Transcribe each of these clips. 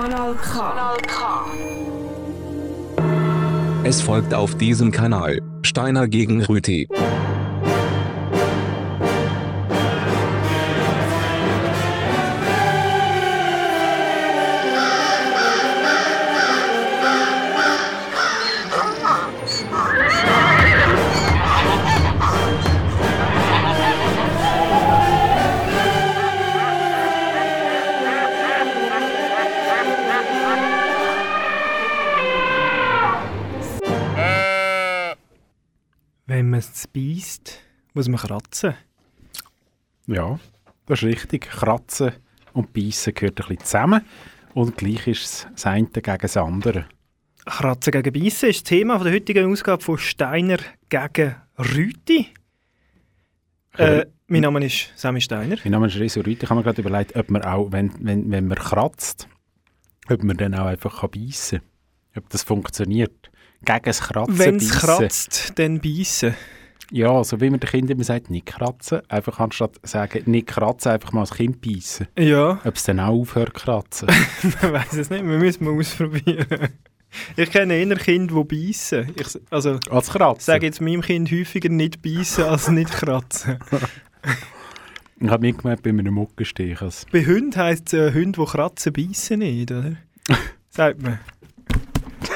Kanal K. Es folgt auf diesem Kanal Steiner gegen Rüti. Muss man kratzen. Ja, das ist richtig. Kratzen und Beißen gehört ein bisschen zusammen. Und gleich ist es das eine gegen das andere. Kratzen gegen Beißen ist das Thema von der heutigen Ausgabe von Steiner gegen Rüti. Äh, mein Name ist Sammy Steiner. Mein Name ist Reso Rüthi. Ich habe mir gerade überlegt, ob man auch, wenn, wenn, wenn man kratzt, ob man dann auch einfach kann beißen kann. Ob das funktioniert. Gegen das Kratzen Wenn es kratzt, dann beißen. Ja, so wie man den Kindern immer sagt, nicht kratzen. Einfach anstatt sagen, nicht kratzen, einfach mal das Kind beißen. Ja, Ob es dann auch aufhört kratzen. man weiß es nicht. Wir müssen mal ausprobieren. Ich kenne eher Kinder, die beißen. Ich also, Als Kratzen. ich sage jetzt meinem Kind häufiger nicht beißen als nicht kratzen. Ich habe mitgemerkt bei einem Muckenstich. Bei Hunden heisst es, äh, Hunde, die kratzen, beißen nicht, oder? Sagt man.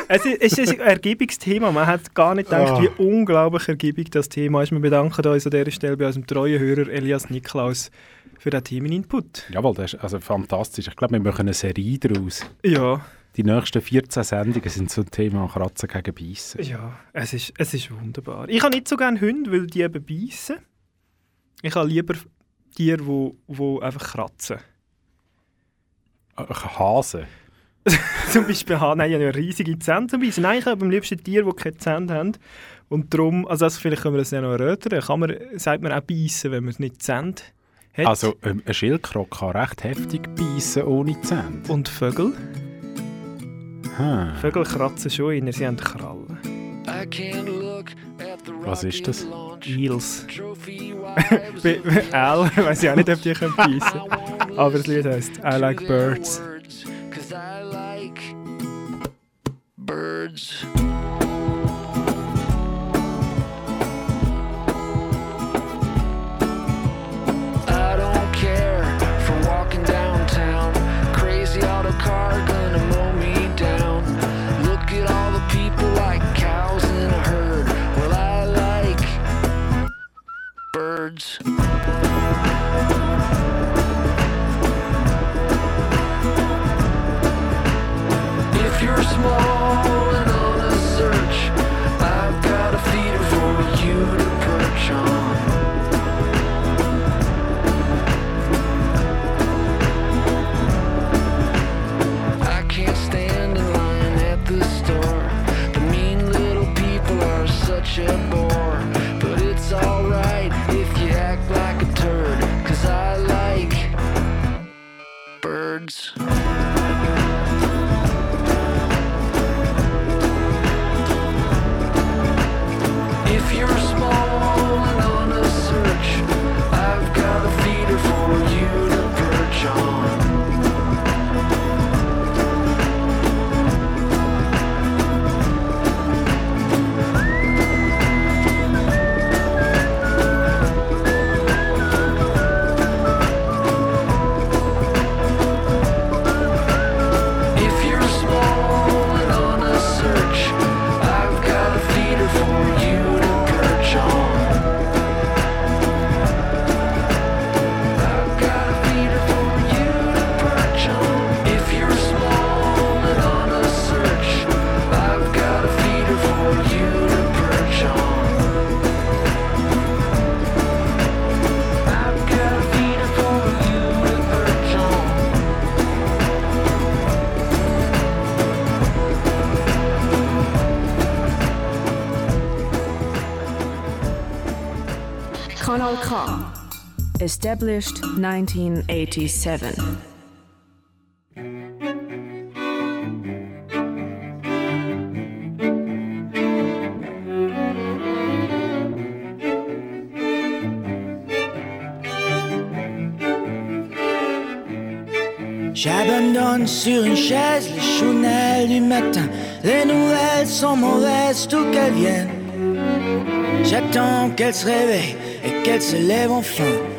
Es ist, es ist ein Ergebungsthema. Man hat gar nicht gedacht, Ah. wie unglaublich ergiebig das Thema ist. Wir bedanken uns an dieser Stelle bei unserem treuen Hörer Elias Niklaus für den Themeninput. jawohl, das ist also fantastisch. Ich glaube, wir machen eine Serie daraus. Ja, Die nächsten 14 Sendungen sind zum Thema Kratzen gegen Beißen. ja, es ist, es ist wunderbar. Ich habe nicht so gerne Hunde, weil die eben beißen. Ich habe lieber Tiere, die wo einfach kratzen. Äh, Hase. zum Beispiel haben nein, ich habe ja riesige Zähne zum Beißen. Nein, ich habe am liebsten Tiere, die keine Zähne haben. Und darum, also das, vielleicht können wir das ja noch erörtern, kann man, sagt man auch beißen, wenn man es nicht Zähne hat. Also, ähm, ein Schildkröte kann recht heftig beißen ohne Zähne. Und Vögel? Hm. Vögel kratzen schon in, sie haben Krallen. Was ist das? Eels. L weiß ich auch nicht, ob die können beißen Aber das Lied heisst I like birds. Birds. I don't care for walking downtown. Crazy auto car gonna mow me down. Look at all the people like cows in a herd. Well, I like birds. Established 1987. J'abandonne sur une chaise les chounelles du matin. Les nouvelles sont mauvaises, tout qu'elles viennent. J'attends qu'elle se réveille et qu'elle se lève enfin.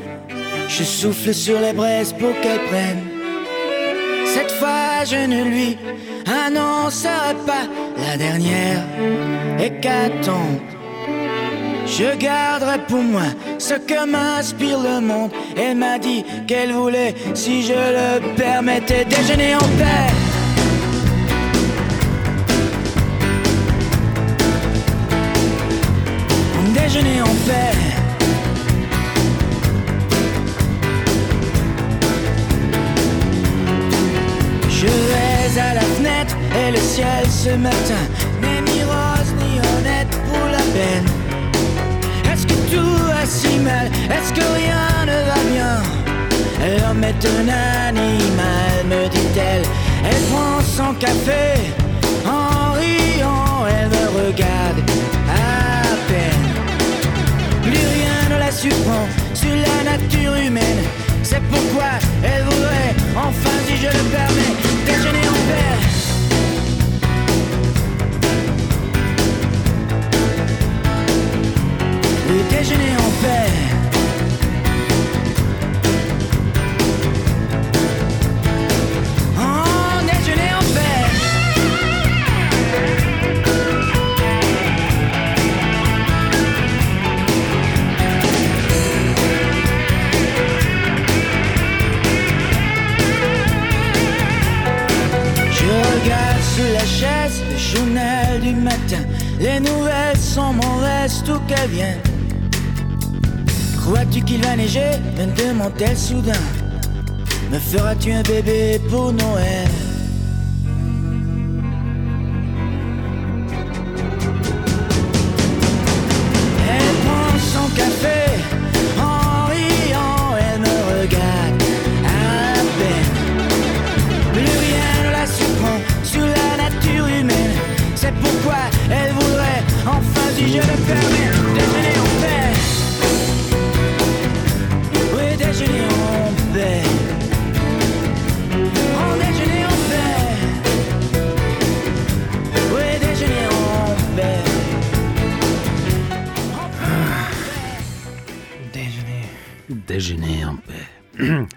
Je souffle sur les braises pour qu'elle prenne. Cette fois, je ne lui annoncerai pas la dernière hécatombe. Je garderai pour moi ce que m'inspire le monde. Elle m'a dit qu'elle voulait, si je le permettais, déjeuner en paix. Crois-tu qu'il va neiger? Me demande-t-elle soudain. Me feras-tu un bébé pour Noël?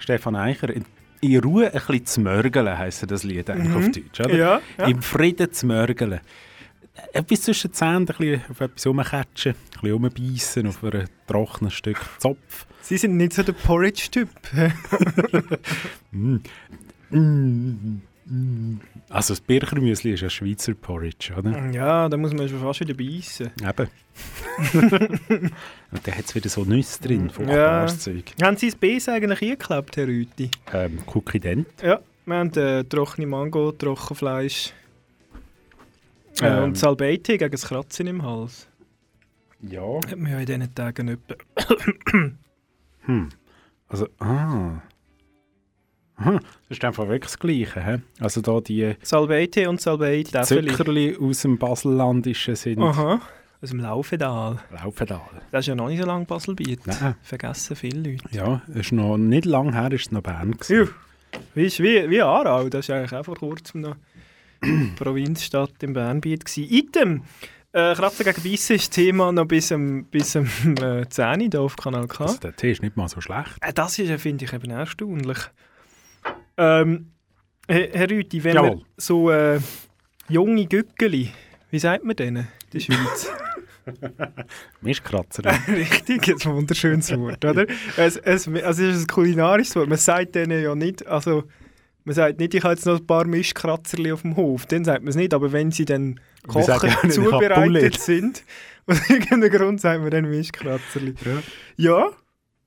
Stefan Eicher, in- Ruhe ein bisschen zu mörgeln, heisst das Lied eigentlich auf Deutsch, oder? Ja, ja. Im Frieden zu mörgeln. Etwas zwischen den Zähnen, ein bisschen auf etwas rumkatschen, ein bisschen rumbeissen auf ein trockenes Stück Zopf. Sie sind nicht so der Porridge-Typ. Also das Birchermüsli ist ja Schweizer Porridge, oder? ja, da muss man schon fast wieder beißen. Eben. Und da hat es wieder so Nüsse drin, von Ja. Zeug. Haben Sie das Besen eigentlich eingeklappt, Herr Rüti? Ähm, Cookie Dent. Ja, wir haben äh, trockene Mango, Trockenfleisch äh, Ähm. und Salbeiti gegen das Kratzen im Hals. Ja. Hat man ja in diesen Tagen etwa. Hm. Also, ah. Aha, das ist einfach wirklich das Gleiche. He? Also da die Salbeiti und Salbeiti. Täfeli. Zuckerli aus dem Basellandischen sind Aha, aus dem Laufedal. Laufendal. Das ist ja noch nicht so lange Baselbiet. Nein. Vergessen viele Leute. Ja, ist noch nicht lange her, ist es noch Bern. gewesen. Juh. Wie, wie, wie Aarau, das war eigentlich auch vor kurzem noch Provinzstadt im Bernbiet. gewesen. Item! Äh, Kratzen gegen Beißen ist Thema noch bis am, bis am äh, 10 Uhr auf Kanal K. Also der Tee ist nicht mal so schlecht. Äh, das ist, finde ich, eben erstaunlich. Ähm, Herr, Rüti, wenn Jawohl. man so äh, junge Gückeli, wie sagt man denen in der Schweiz? Mistkratzer. Richtig, ein wunderschönes Wort, oder? Es, es, also es ist ein kulinarisches Wort. Man sagt denen ja nicht, also man sagt nicht, ich habe jetzt noch ein paar Mischkratzerli auf dem Hof. Dann sagt man es nicht, aber wenn sie dann kochen, ja Poulet. zubereitet sind, aus irgendeinem Grund sagt man dann Mischkratzerli. Ja, ja,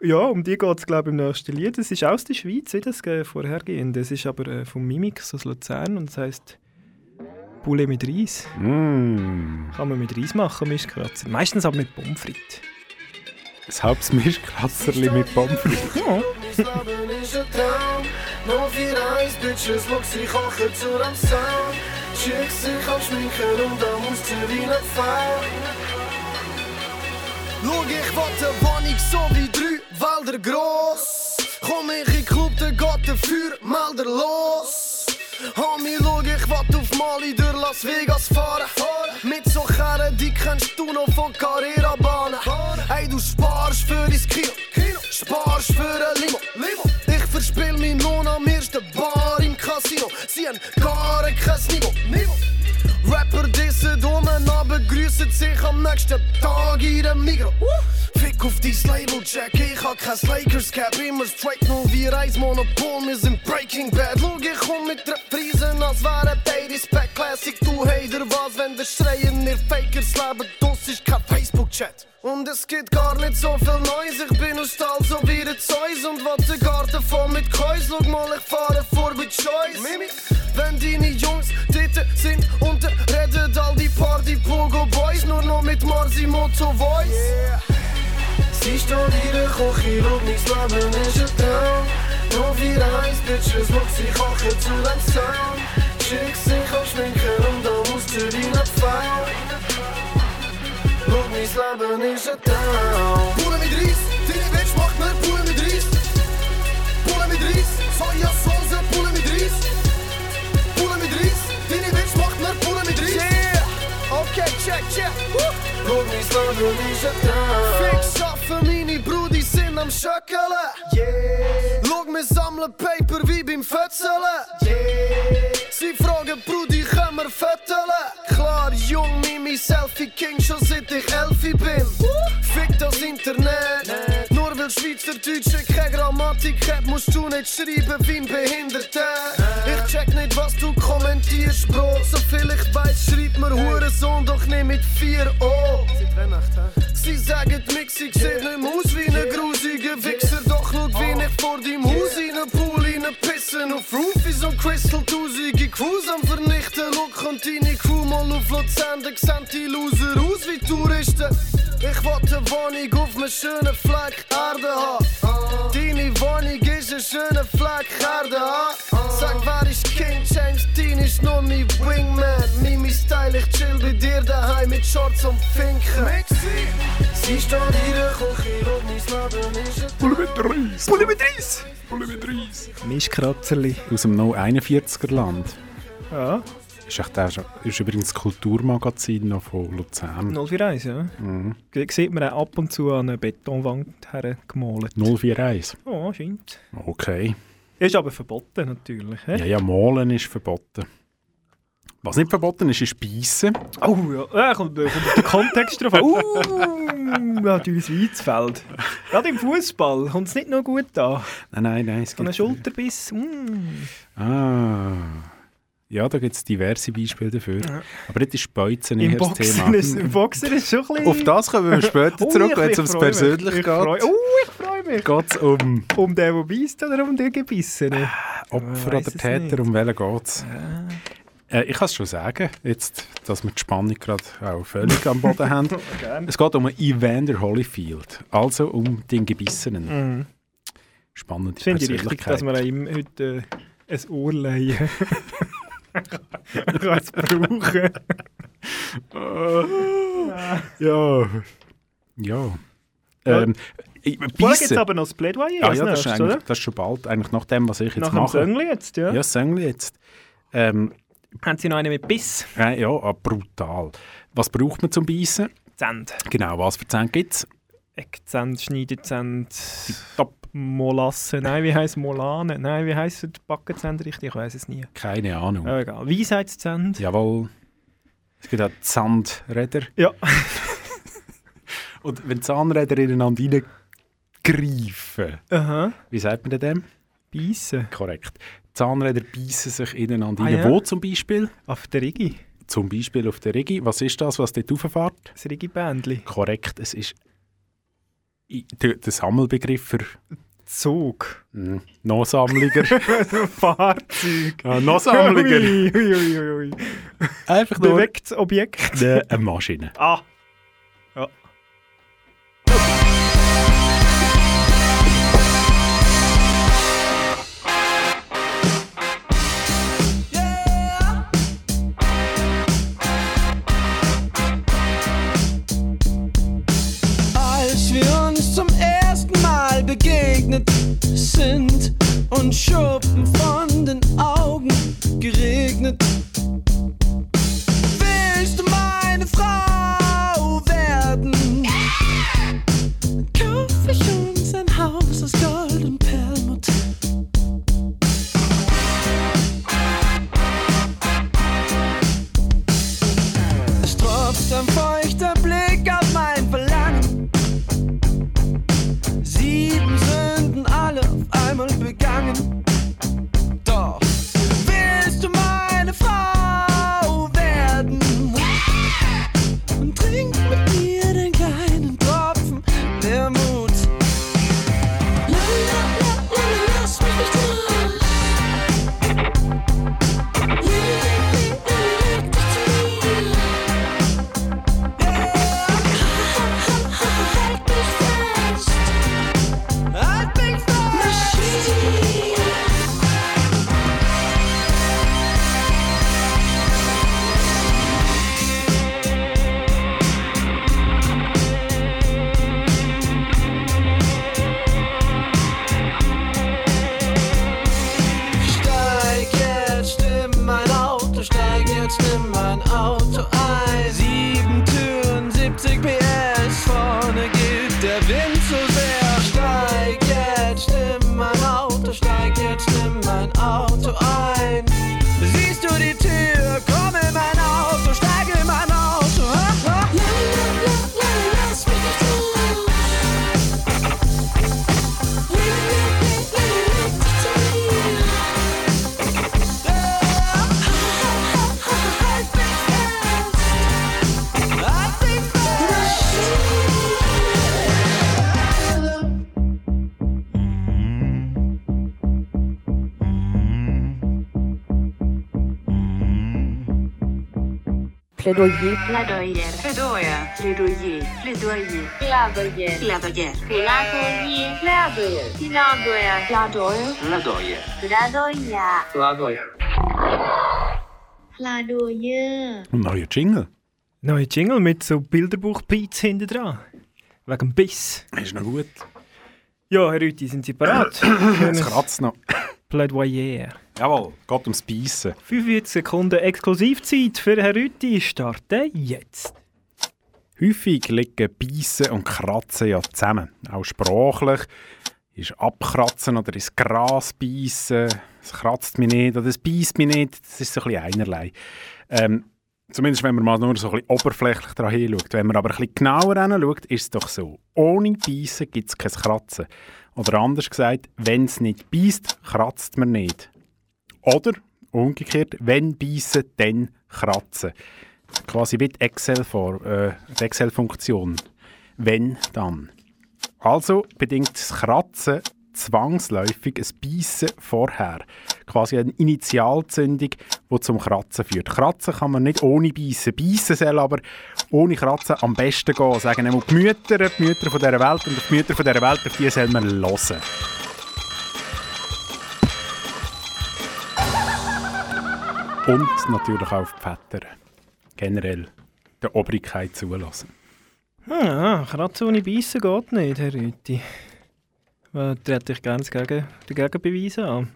um die geht es glaube ich im nächsten Lied. Das ist aus der Schweiz, wie das äh, vorhergehend. Das ist aber äh, vom Mimix aus Luzern und das heisst Poulet mit Reis. Mm. Kann man mit Reis machen, Mischkratzer. Meistens aber mit Pommes frites. Ein halbes Mischkratzerli mit Pommes frites. Ja. Abend ist ein Traum. Noch vier Eis, Bitches, schau sie kochen zu dem Sound. Chicks sich am Schminken und dann muss sie wie Pfeil. Schau, ich will eine Wohnung so wie drei Wälder gross. Komm ich in Club, dann geht den Feuermelder los. Homie, schau, ich will auf Mali durch Las Vegas fahren. Mit so Kerren, die kennst du noch von Carrera-Bahnen. Hey, du sparst für dein Kino, sparst für ein Limo. Ich verspiel meinen Lohn am ersten Bar im Casino. Sie haben gar kein Niveau. Rapper dissen um, aber grüßen sich am nächsten Tag in der Migros. Fick auf dein Label, Jack, ich hab kein Lakers Cap. Immer straight 0 wie Reis, Monopol, wir sind Breaking Bad. Schau, ich komm mit Reprisen, als wäre 80s Back Classic. Du Hater, was, wenn der Schreien ihr Fakers leben, das ist kein Facebook-Chat. Und es gibt gar nicht so viel Neues, ich bin aus Stahl, so wie der Zeus und will den Garten voll mit Käus. Schau mal, ich fahre vor mit Choice. Wenn deine Jungs dort sind und reden all die Party Pogo Boys nur noch mit Marsimoto Voice. Sie steht in der Küche, schau, mein Leben ist ein Traum. Nur vier Eis, Bitches, schau, sie kochen zu dem Sound. Chicks sich am Schminken und da muss die Rina faul. Schau, mein Leben ist ein Traum. Pule mit Reis, deine Bitch macht mir Pule mit Reis. Pule mit Reis, Sojasauce, Pule mit Reis. Pule mit Reis, deine Bitch macht mir Pule mit Reis. Yeah, okay, check, check. Schau, mein Leben ist Schöckeln. Yeah. Schau, wir sammeln Paper wie beim Fötzeln. Yeah. Sie fragen, Brudi, können wir fötteln? Klar, jung, Mimi, Selfie King, schon seit ich elfi bin. Schweizerdeutsche keine Grammatik hat, musst du nicht schreiben wie ein Behinderter. Ich check nicht, was du kommentierst, Bro. So viel ich weiß, schreib mir Hurensohn, doch nicht mit 4 O. Sie sagen, die Mixing sieht nicht mehr aus wie ein grusiger Wichser. Doch schau, wie ich vor deinem Haus in einen Pool pissen Auf Roofies und Crystal tausende Crews am vernichten. Look und deine Crew mal auf Luzern, da sehen die Loser aus wie Touristen. Wohnung auf einem schönen Fleck Erde haben. Deine Wohnung ist ein schöner Fleck Erde haben. Sag, wer ist King James Dean ist nur mein Wingman. Mimi Style, ich chill bei dir daheim mit Shorts und Finken. Sie steht in der Küche, schau, mein Leben ist ein Pulle mit Reis. Pulle mit Reis. Pulle mit Reis. Mischkratzerli. Aus dem No 41er Land. Ja, Ist, echt der, ist übrigens das Kulturmagazin noch von Luzern. 041, ja. Mhm. Da sieht man ab und zu an eine Betonwand hergemalt. 041. Oh, scheint. Okay. Ist aber verboten natürlich. He? Ja, ja, malen ist verboten. Was nicht verboten ist, ist Beißen. Oh ja, ja kommt, äh, kommt den Kontext drauf an. Uh, natürlich Weizfeld. Gerade im Fußball kommt es nicht noch gut an. Nein, nein, nein. Es So ein gibt, Schulterbiss. Mm. ah. Ja, da gibt es diverse Beispiele dafür. Aber das ist Beuzen eher das Thema. ist, im Boxen ist schon ein bisschen... Auf das kommen wir später Oh, zurück, ich- wenn es ums. Persönliche freu- geht. Oh, ich freue mich. Geht es um Um den, der beißt oder um den Gebissenen? Opfer weiss oder Täter, nicht. um welchen geht es? Äh, ich kann es schon sagen, jetzt, dass wir die Spannung gerade auch völlig am Boden haben. Es geht um Evander Holyfield, also um den Gebissenen. Mhm. Spannende Ich finde ich richtig, dass wir ihm heute äh, ein Ohr leihen. Er kann es brauchen. Ja. Ja. Ja. Ähm, ich- Vorher gibt es aber noch das Plädoyer Ah, ja, das ist, nächstes, das ist schon bald, eigentlich nach dem, was ich jetzt Nach dem mache. Söngli jetzt, ja. Ja, das Sängli jetzt. Ähm, Haben Sie noch einen mit Biss? äh, ja, ah, brutal. Was braucht man zum Beißen? Zend. Genau, was für Zähne gibt es? Eckzend, Schneidezend, Top. Molasse. Nein, wie heisst Molane? Nein, wie heisst die Backenzend richtig? Ich weiß es nie. Keine Ahnung. Ja, egal. Weisheitszend? Jawohl. Es gibt auch Zahnräder. Ja. Und wenn Zahnräder ineinander reingreifen, Aha. wie sagt man denn dem? Beißen. Korrekt. Zahnräder beißen sich ineinander Ah, rein. ja? Wo zum Beispiel? Auf der Rigi. Zum Beispiel auf der Rigi. Was ist das, was dort rauffährt? Das Rigi-Bändli. Korrekt, es ist der, Sammelbegriff für Zug. mm, Noch-Sammliger. Fahrzeug. ja, Noch-Sammliger. Ui, ui, ui, ui. Einfach nur Bewegtes Objekt. eine, eine Maschine. Ah. Wir Plädoyer. Plädoyer. Plädoyer. Plädoyer. Plädoyer. Plädoyer. Plädoyer. Plädoyer. Plädoyer. Plädoyer. Plädoyer. Plädoyer. Plädoyer. Plädoyer. Und neuer Jingle. Neuer Jingle mit so Bilderbuch-Beats hinten dran. Wegen dem Biss. Ist noch gut. Ja, Herr Rüti, sind Sie bereit? Es kratzt noch. Plädoyer. Jawohl, geht ums Beißen. 45 Sekunden Exklusivzeit für Herr Rüti starten jetzt. Häufig liegen Beißen und Kratzen ja zusammen. Auch sprachlich ist Abkratzen oder ins Gras beißen. Es kratzt mich nicht oder es beißt mich nicht. Das ist so ein bisschen einerlei. Ähm, zumindest wenn man mal nur so ein bisschen oberflächlich daran hinschaut. Wenn man aber ein bisschen genauer hinschaut, ist es doch so. Ohne Beißen gibt es kein Kratzen. Oder anders gesagt, wenn es nicht beißt, kratzt man nicht. Oder umgekehrt, wenn beißen, dann kratzen. Quasi wie die Excel-Funktion. Äh, Excel-Funktion. wenn, dann. Also bedingt das Kratzen zwangsläufig ein Beißen vorher. Quasi eine Initialzündung, die zum Kratzen führt. Kratzen kann man nicht ohne Beißen. Beißen soll aber ohne Kratzen am besten gehen. Sagen einmal die Mütter, die Mütter von dieser Welt und die Mütter von dieser Welt, auf die soll man hören. Und natürlich auch auf die Väter. Generell der Obrigkeit zulassen. Ah, Kratzen ohne Beißen geht nicht, Herr Rüti. Da trete ich gerne dagegen, dagegen Beweise an.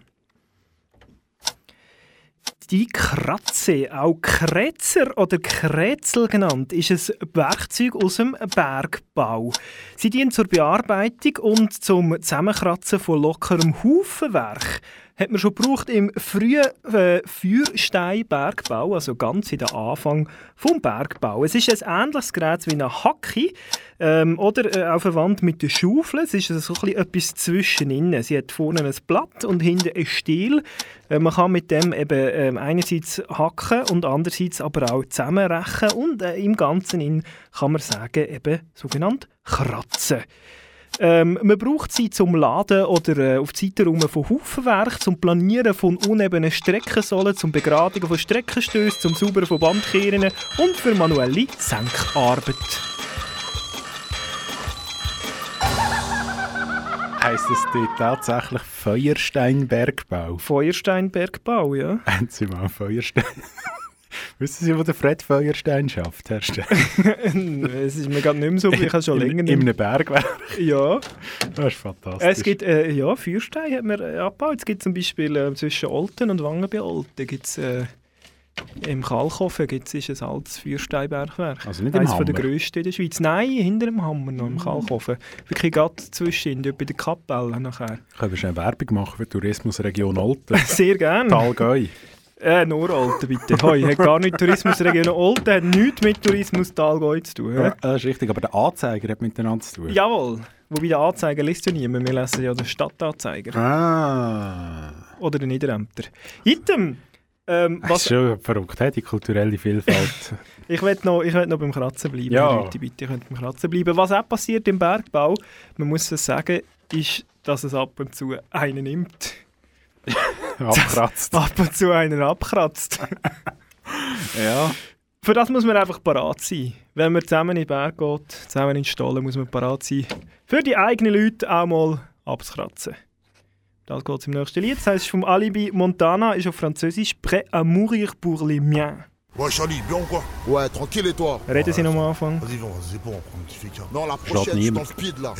Die Kratze, auch Kretzer oder Krätzel genannt, ist ein Werkzeug aus dem Bergbau. Sie dient zur Bearbeitung und zum Zusammenkratzen von lockerem Haufenwerk. Hat man schon gebraucht im frühen äh, Feuersteinbergbau, also ganz in den Anfang vom Bergbau. Es ist ein ähnliches Gerät wie eine Hacke ähm, oder äh, auch verwandt mit der Schaufel. Es ist also so ein etwas zwischenin. Sie hat vorne ein Blatt und hinten ein Stiel. Äh, man kann mit dem eben äh, einerseits hacken und andererseits aber auch zusammenrechen und äh, im Ganzen in, kann man sagen, eben sogenannt kratzen. Ähm, man braucht sie zum Laden oder äh, auf rum von Haufenwerk, zum Planieren von unebenen Streckensäulen, zum Begradigen von Streckenstößen, zum Saubern von Bandkehren und für manuelle Senkarbeit. Heisst es dort tatsächlich Feuersteinbergbau? Feuersteinbergbau, ja. Haben Sie mal Feuerstein? Wissen Sie, wo der Fred Feuerstein schafft, Herr Stein? es ist mir gerade nicht mehr so, ich habe schon länger nicht in einem Bergwerk. Ja, Das ist fantastisch. es gibt, äh, ja, Feuerstein hat man äh, abgebaut. Es gibt zum Beispiel äh, zwischen Olten und Wangen bei Olten gibt's, äh, im Kalkofen gibt's, ist ein altes Feuersteinbergwerk. Also nicht im Eines von der Hammer? grössten in der Schweiz. Nein, hinter dem Hammer noch, im Kalkofen. Wirklich gerade zwischen, dort bei der Kapelle nachher. Können wir schnell Werbung machen für die Tourismusregion Olten? Sehr gerne. Talgäu. Äh, nur Olten bitte. Hoi, hat gar nicht Tourismusregion Olten, hat nichts mit Tourismus Talgäu zu tun. Ja, das ist richtig, aber der Anzeiger hat miteinander zu tun. Jawohl. Wobei der Anzeiger liest ja niemand. Wir lesen ja den Stadtanzeiger. Ah. Oder den Niederämter. Item! Ähm, Das ist was, schon verrückt, die kulturelle Vielfalt. ich will noch, ich will noch beim Kratzen bleiben. Ja. Leute, bitte, ihr könnt beim Kratzen bleiben. Was auch passiert im Bergbau, man muss es sagen, ist, dass es ab und zu einen nimmt. Abkratzt. Ab und zu einen abkratzt. ja. Für das muss man einfach parat sein. Wenn man zusammen in den Berg geht, zusammen in Stollen, muss man parat sein. Für die eigenen Leute auch mal abzukratzen. Das geht im nächsten Lied. Das heißt vom Alibi Montana, ist auf Französisch Prêt à mourir pour les miens. Ouais, Charlie, bien ou quoi Ouais, tranquille et toi Reden Sie nochmal anfangen. Vas-y, c'est bon, on prend un petit. Non, la prochaine, je le speed là.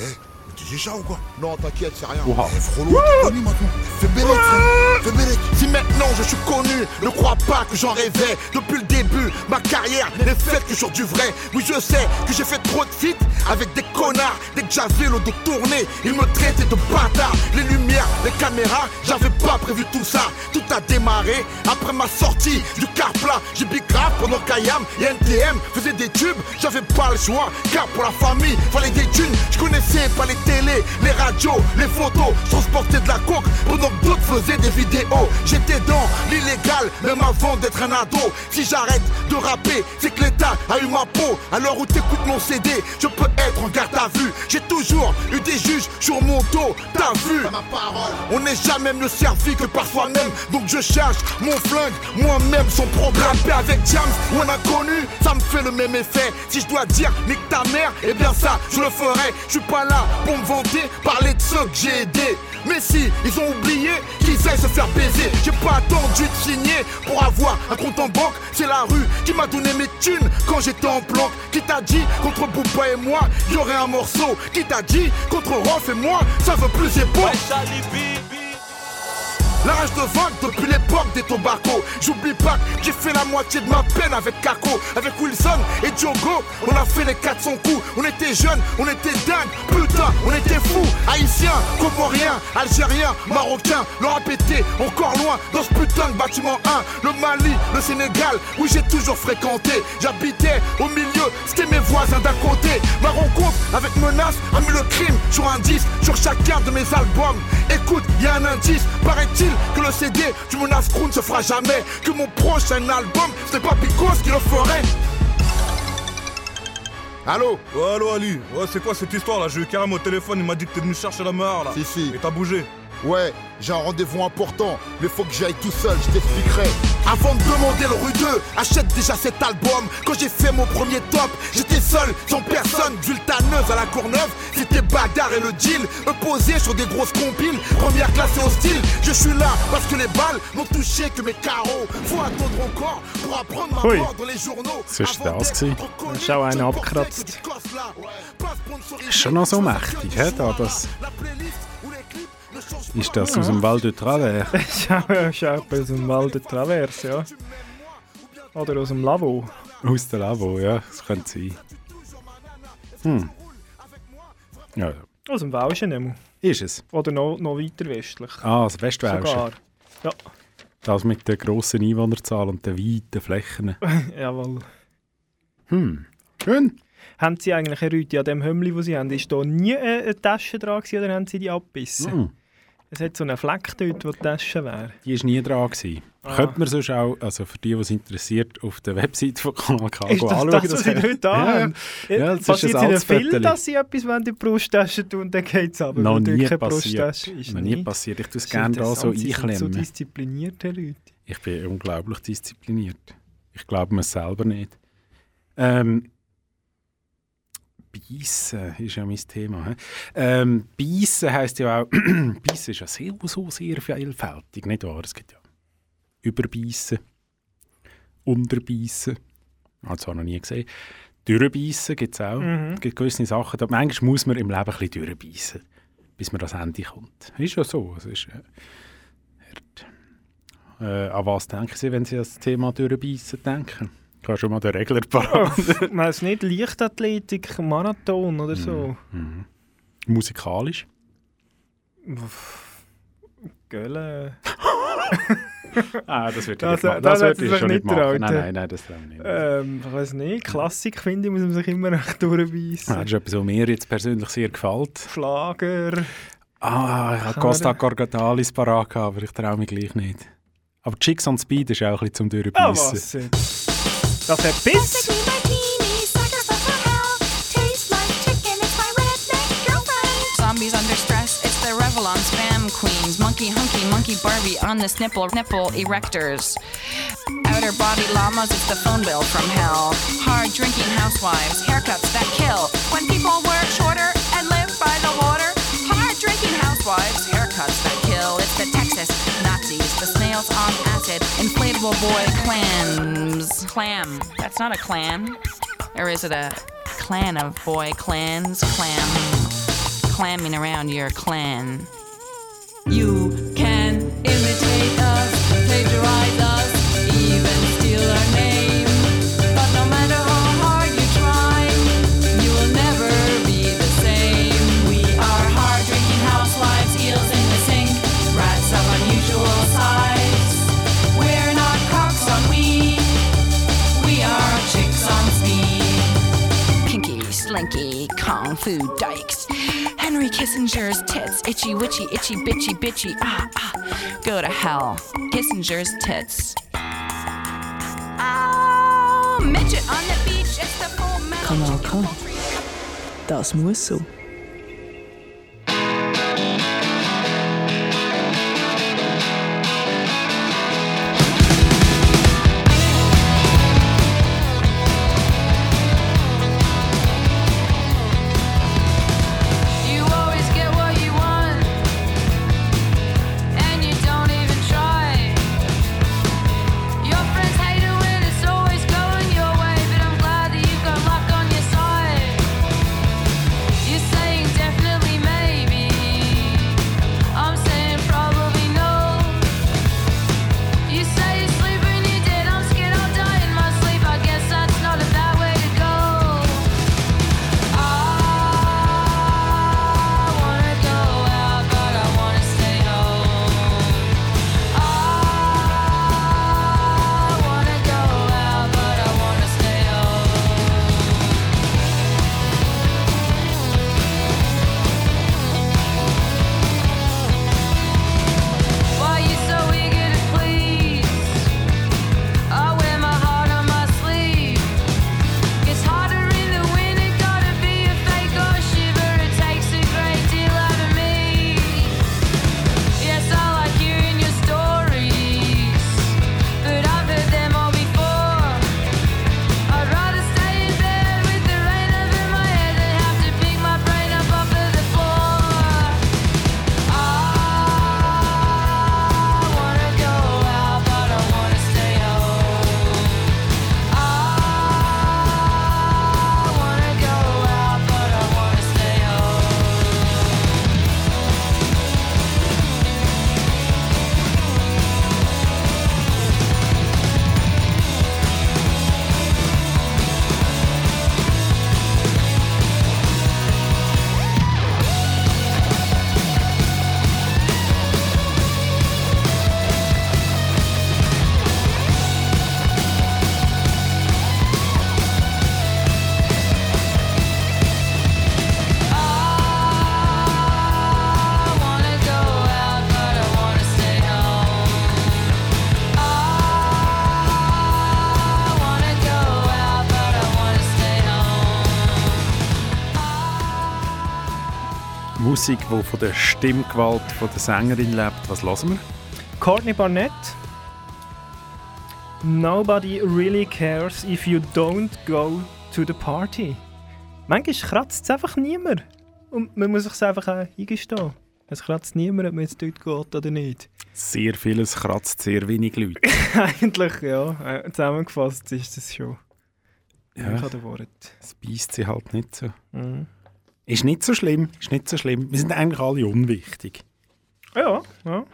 T'es déjà ou quoi Non, t'inquiète, c'est rien. Ouah. Eh, frollo, t'es connu maintenant. Fais bélec, frère. Fais bélec. Si maintenant je suis connu, ne crois pas que j'en rêvais. Depuis le début, ma carrière n'est faite que sur du vrai. Oui, je sais que j'ai fait trop de feats avec des connards. Dès que j'avais le dos tourné, ils me traitaient de bâtard. Les lumières, les caméras, j'avais pas prévu tout ça. Tout a démarré après ma sortie du car plat. J'ai big rap pendant qu'Ayam et NTM faisaient des tubes. J'avais pas le choix, car pour la famille, fallait des thunes. Je connaissais pas les télé, les radios, les photos. Je de la coke pendant que d'autres faisaient des vidéos. J'étais dans l'illégal, même avant d'être un ado. Si j'arrête de rapper, c'est que l'État a eu ma peau. Alors où t'écoutes mon CD, je peux être en garde à vue. J'ai toujours eu des juges sur mon dos, t'as vu? On n'est jamais mieux servi que par soi-même. Donc je cherche mon flingue, moi-même, son programme. Rapper avec James ou un inconnu, ça me fait le même effet. Si je dois dire nique ta mère, eh bien ça, je le ferai. Je suis pas là pour me vanter, parler de ceux que j'ai aidés. Mais si, ils ont oublié qu'ils aillent se faire baiser. J'ai pas attendu de signer pour avoir un compte en banque. C'est la rue qui m'a donné mes thunes quand j'étais en planque. Qui t'a dit qu'entre Bouba et moi, y aurait un morceau? Qui t'a dit qu'entre Rof et moi, ça veut plus bon? La rage de vaincre depuis l'époque des tobacco J'oublie pas que j'ai fait la moitié de ma peine avec Kako Avec Wilson et Diogo. On a fait les 400 coups. On était jeunes, on était dingues. Putain, on était fous. Haïtiens, Comoriens, Algériens, Marocains. Le répété, encore loin Dans ce putain de bâtiment 1 Le Mali, le Sénégal Où j'ai toujours fréquenté. J'habitais au milieu, c'était mes voisins d'à côté. Ma rencontre avec Menace a mis le crime sur un disque Sur chacun de mes albums. Écoute, y a un indice Paraît-il que le CD du Crew ne se fera jamais Que mon prochain album, c'est pas Picos qui le ferait Allô? Ouais, allô Ali, ouais, c'est quoi cette histoire là? J'ai eu carrément au téléphone, il m'a dit que t'es venu chercher la mare là. Si, si. Et t'as bougé. Ouais, j'ai un rendez-vous important, mais faut que j'aille tout seul, je t'expliquerai. Avant de demander le rue 2, achète déjà cet album. Quand j'ai fait mon premier top, j'étais seul, sans personne, vultaneuse à la Courneuve. C'était bagarre et le deal, eux posés sur des grosses compiles. Première classe et hostile, je suis là parce que les balles n'ont touché que mes carreaux. Faut attendre encore pour apprendre ma Hui. mort dans les journaux. Das gewesen? Ist auch einer abgekratzt. Ist schon noch so mächtig, hä, da, das- Ist das aus dem Val de Travers? ist auch, ist auch aus dem Val de Travers, ja. Oder aus dem Lavo. Aus der Lavo, ja, das könnte sein. Hm. Ja, ja. Aus dem Welschen einmal. Ist es? Oder noch, noch weiter westlich. Ah, das Westwälsche. Sogar. Ja, Das mit der grossen Einwohnerzahl und den weiten Flächen. jawohl. Hm. Schön. Haben Sie eigentlich, Herr Rüthi, an dem Hömmli, das Sie haben, ist da nie eine, eine Tasche dran gewesen, oder haben Sie die abgebissen? Hm. Es hat so einen Fleck dort, wo die Tasche wäre. Die war nie dran. Gewesen. Ah. Könnte man sonst auch, also für die, die es interessiert, auf der Website von Kanal K Ist das anschauen. das, was Sie heute haben? Ja, ja, das ist Passiert es viel, dass Sie etwas in die Brusttasche tun, dann geht es aber. Noch nie passiert. Ist. Noch nie passiert. Ich tue es gerne da so Sie sind so einklemmen. diszipliniert, Herr Rüthi. Ich bin unglaublich diszipliniert. Ich glaube mir selber nicht. Ähm, Beißen ist ja mein Thema. Ähm, Beißen heisst ja auch, Beißen ist ja sehr, so sehr vielfältig, nicht wahr? Es gibt ja Überbeißen, Unterbeißen, habe zwar noch nie gesehen. Durchbeißen gibt es auch. Mhm. Es gibt gewisse Sachen, da, manchmal muss man im Leben ein bisschen durchbeißen, bis man ans Ende kommt. Ist ja so. Es ist, äh. Äh, an was denken Sie, wenn Sie an das Thema Durchbeissen denken? Ich habe schon mal den Regler parat. Ich weiß nicht, Leichtathletik, Marathon oder so. Mhm. Musikalisch? Gölle. Ah, das wird Das- ich machen. das das wird schon nicht machen. Nein, nein, nein, das traue ich nicht. Ähm, ich weiß nicht, Klassik finde ich, muss man sich immer recht durchbeissen. Ah, das ist etwas, was mir jetzt persönlich sehr gefällt. Schlager. Ah, ich habe Costa Corgatalis parat aber ich traue mich gleich nicht. Aber Chicks on Speed ist auch ein bisschen zum Ah, Durchbeissen. was jetzt? Das hat Biss. Zombies under stress, it's the Revlon spam queens. Monkey hunky, monkey Barbie on this nipple, nipple erectors. Outer body llamas, it's the phone bill from hell. Hard drinking housewives, haircuts that kill. When people work shorter and live by the water. Hard drinking housewives, haircuts that kill. It's the Texas Nazis, the snails on acid, inflatable boy clams. Clam, that's not a clan. Or is it a clan of boy clans? Clam clamming around your clan. You itchy witchy, itchy bitchy bitchy. Ah, ah. Go to hell. Kissinger's tits. Oh, midget on the beach. It's the full metal. Kanal K. Das muss so. Musik, die von der Stimmgewalt von der Sängerin lebt. Was hören wir? Courtney Barnett. Nobody really cares if you don't go to the party. Manchmal kratzt es einfach niemand. Und man muss sich einfach auch eingestehen. Es kratzt niemand, ob man jetzt dort geht oder nicht. Sehr vieles kratzt sehr wenig Leute. Eigentlich, ja. äh, Zusammengefasst ist das schon. Ja. Ich habe Wort. Es beißt sie halt nicht so. Mhm. Ist nicht so schlimm, ist nicht so schlimm. Wir sind eigentlich alle unwichtig. Ja, ja.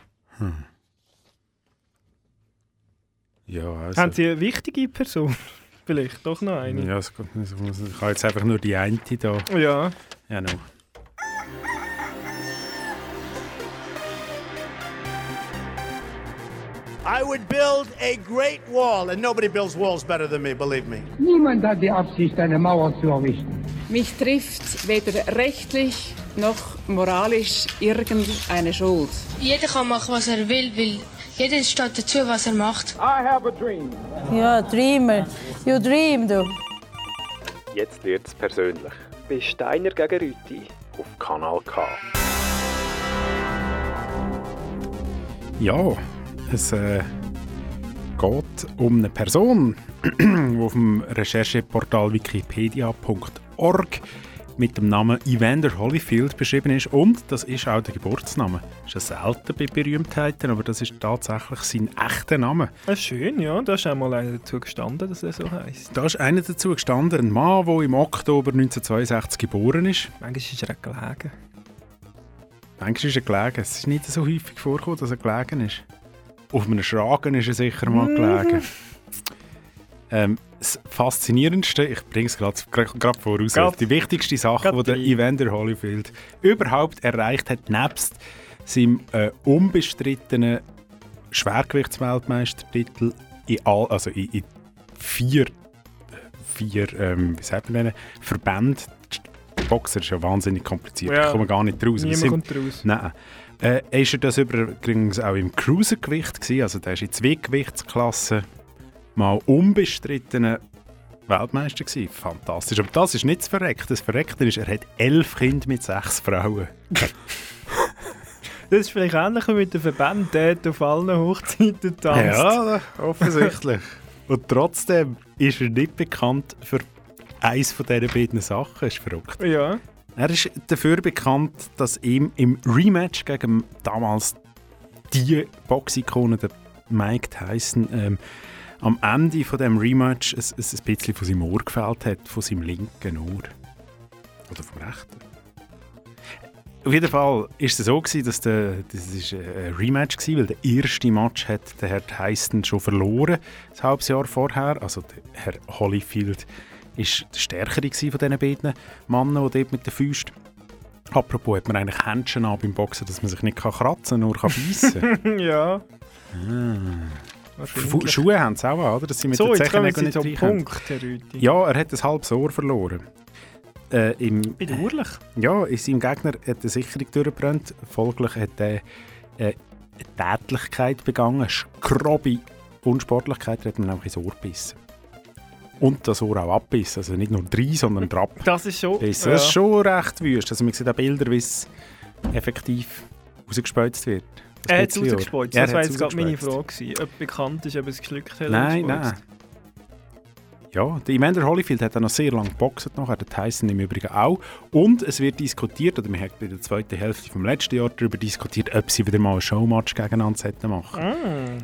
Ja, also. Haben Sie eine wichtige Person? Vielleicht doch noch eine. Ja, es geht nicht so. Ich habe jetzt einfach nur die eine da. Ja. Ja, no. I would build a great wall, and nobody builds walls better than me, believe me. Niemand hat die Absicht, eine Mauer zu errichten. Mich trifft weder rechtlich noch moralisch irgendeine Schuld. Jeder kann machen, was er will, weil jeder steht dazu, was er macht. I have a dream. Ja, Dreamer. You dream, du. Jetzt wird's persönlich. Bei Steiner gegen Rüti auf Kanal K. Ja, es äh, geht um eine Person, die auf dem Rechercheportal wikipedia.org mit dem Namen Evander Holyfield beschrieben ist. Und das ist auch der Geburtsname. Das ist ja selten bei Berühmtheiten, aber das ist tatsächlich sein echter Name. Ah, schön, ja. Da ist auch mal einer dazu gestanden, dass er so heisst. Da ist einer dazu gestanden, ein Mann, der im Oktober 1962 geboren ist. Manchmal ist er gelegen. Manchmal ist er gelegen. Es ist nicht so häufig vorgekommen, dass er gelegen ist. Auf einem Schragen ist er sicher mal Mhm. gelegen. Ähm, das Faszinierendste, ich bringe es gerade voraus, Grad- die wichtigste Sache, die der Evander Holyfield überhaupt erreicht hat, nebst seinem äh, unbestrittenen Schwergewichtsweltmeistertitel in, all, also in, in vier, vier ähm, wie sagt man denn, Verbänden, Der Boxer ist ja wahnsinnig kompliziert. Ja. Da kommen gar nicht raus. Niemand sind- kommt raus. Nein. Äh, ist er das übrigens auch im Cruisergewicht gewesen? Also der ist in zwei Gewichtsklassen mal unbestrittener Weltmeister gewesen. Fantastisch. Aber das ist nicht das Verreckte. Das Verreckte ist, er hat elf Kinder mit sechs Frauen. Das ist vielleicht ähnlich wie mit den Verbänden, der auf allen Hochzeiten tanzt. Ja, offensichtlich. Und trotzdem ist er nicht bekannt für eins von diesen beiden Sachen. ist verrückt. Ja. Er ist dafür bekannt, dass ihm im Rematch gegen damals die Boxikone, der Mike Tyson, ähm, am Ende von dem Rematch ein, ein, bisschen von seinem Ohr gefällt hat, von seinem linken Ohr. Oder vom rechten. Auf jeden Fall ist es so gewesen, dass der, das ist ein Rematch war, weil der erste Match hat der Herr Tyson schon verloren, ein halbes Jahr vorher. Also der Herr Holyfield ist der stärkere von diesen beiden Männern, die dort mit den Füßen. Apropos, hat man eigentlich Händchen an beim Boxen, dass man sich nicht kann kratzen nur kann beißen ja. ah. Fu- Schuhe haben sie auch oder? Dass sie mit So, jetzt kommen Sie nicht zum. Punkt, Herr Rüthi. Ja, er hat ein halbes Ohr verloren. Äh, im, Bedauerlich. Ja, in seinem Gegner hat eine Sicherung durchgebrannt. Folglich hat er äh, eine Tätlichkeit begangen, eine grobe Unsportlichkeit, hat man einfach ins Ohr gebissen. Und das Ohr auch abbissen, also nicht nur drei, sondern drauf. Das ist schon... Das ja. ist schon recht wüst. Also man sieht auch Bilder, wie es effektiv rausgespeuzt wird. Das Er hat es rausgespeuzt. Das war jetzt gerade meine. Frage. gewesen, Ob bekannt ist, ob er es geschluckt hat. Nein, nein. Ja, der Evander Holyfield hat dann noch sehr lange geboxt, nachher der Tyson im Übrigen auch. Und es wird diskutiert, oder wir haben in der zweiten Hälfte vom letzten Jahr darüber diskutiert, ob sie wieder mal ein Showmatch gegeneinander sollten machen Ah.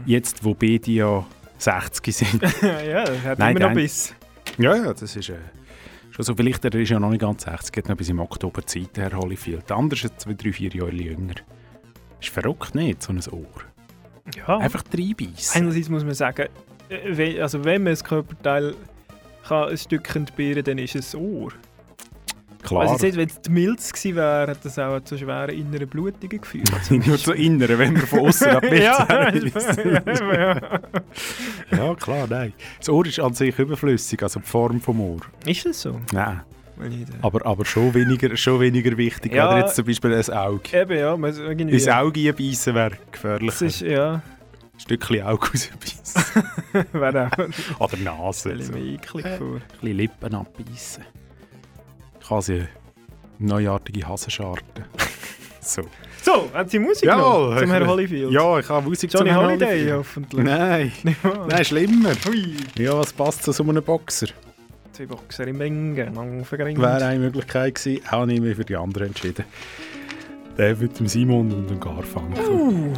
Jetzt, wo beide ja 60 sind. ja, er hat Nein, immer noch Biss. Ja, ja, das ist äh, schon so. Vielleicht, er ist ja noch nicht ganz 60, hat noch bis im Oktober Zeit, Herr Holyfield. Der andere ist zwei, drei, vier Jahre jünger. Ist verrückt, nicht, so ein Ohr. Ja. Einfach reinbeissen. Einerseits muss man sagen, äh, we- also wenn man das Körperteil kann ein Stück entbehren dann ist es das Ohr. Klar. Also jetzt, wenn es die Milz gewesen wäre, hat das auch zu schweren inneren Blutungen geführt. Nur zu inneren, wenn man von außen ab ja, ja. ja, klar, nein. Das Ohr ist an sich überflüssig, also die Form vom Ohr. Ist das so? Nein. Aber, aber schon, weniger, schon weniger wichtig. Ja. Oder jetzt zum Beispiel ein Auge. Eben, ja. Irgendwie, Ins Auge beißen wäre gefährlich. Das ist, ja. Ein Stückchen Auge rausbeissen. wäre auch... Oder Nase. Stelle ich So. vor. Ein bisschen Lippen abbeissen. Quasi eine neuartige Hasenscharte. so. So, haben Sie Musik Jawohl, noch zum Herrn Holyfield? Ja, ich habe Musik Johnny zum Herrn Holiday Holyfield. hoffentlich. Nein, nein, schlimmer. Hui. Ja, was passt zu so einem Boxer? Zwei Boxer im Ringen, lang vergringt. Wäre eine Möglichkeit gewesen, auch nicht mehr für die anderen entschieden. Der mit dem Simon und dem Garfunkel. Uh.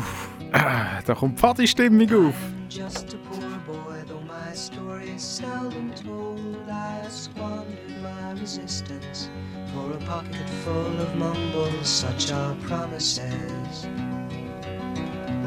Ah, da kommt Pfadi-Stimmung auf. Just a poor boy, though my story is seldom told. I have squandered my resistance for a pocket full of mumbles, such are promises.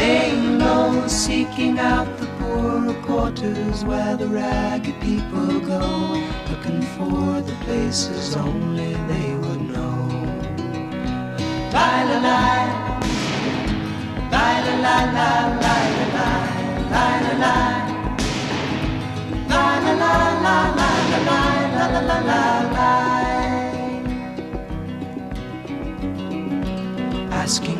Laying low, seeking out the poorer quarters where the ragged people go, looking for the places only they would know. La la. La la la la la la la la Asking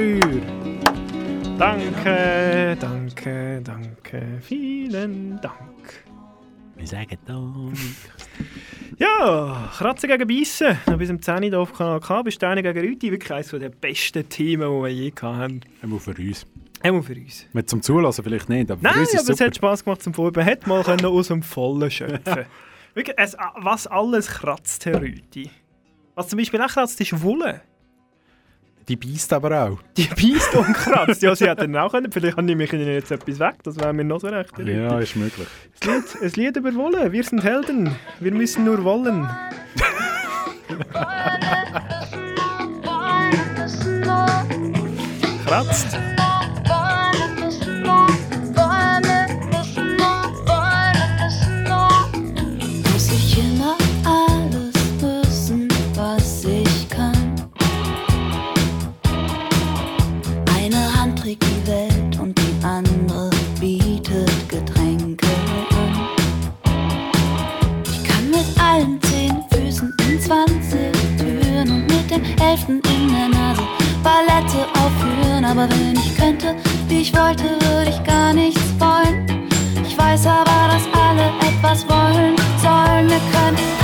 Lagerfeuer! Danke, danke, danke, vielen Dank. Wir sagen Dank. Ja, Kratzen gegen Beißen. Noch bis zum 10 Uhr auf Kanal K. Besteine gegen Rüti. Wirklich eines der besten Themen, die wir je hatten. Einmal für uns. Einmal für uns. Mit zum Zulassen vielleicht nicht, aber Nein, für uns ist aber es hat Spass gemacht zum Vorbereiten. Hätte mal können aus dem Vollen schöpfen Wirklich, es, was alles kratzt, Herr Rüti. Was zum Beispiel auch kratzt, ist Wolle. Die beißt aber auch. Die beißt und kratzt. Ja, sie hätten auch können. Vielleicht nehme ich ihnen jetzt etwas weg. Das wäre mir noch so recht. Ja, ist möglich. Es Lied, es Lied über Wolle. Wir sind Helden. Wir müssen nur wollen. Kratzt. Elften in der Nase Ballette aufführen. Aber wenn ich könnte, wie ich wollte, würde ich gar nichts wollen. Ich weiß aber, dass alle etwas wollen sollen. Wir können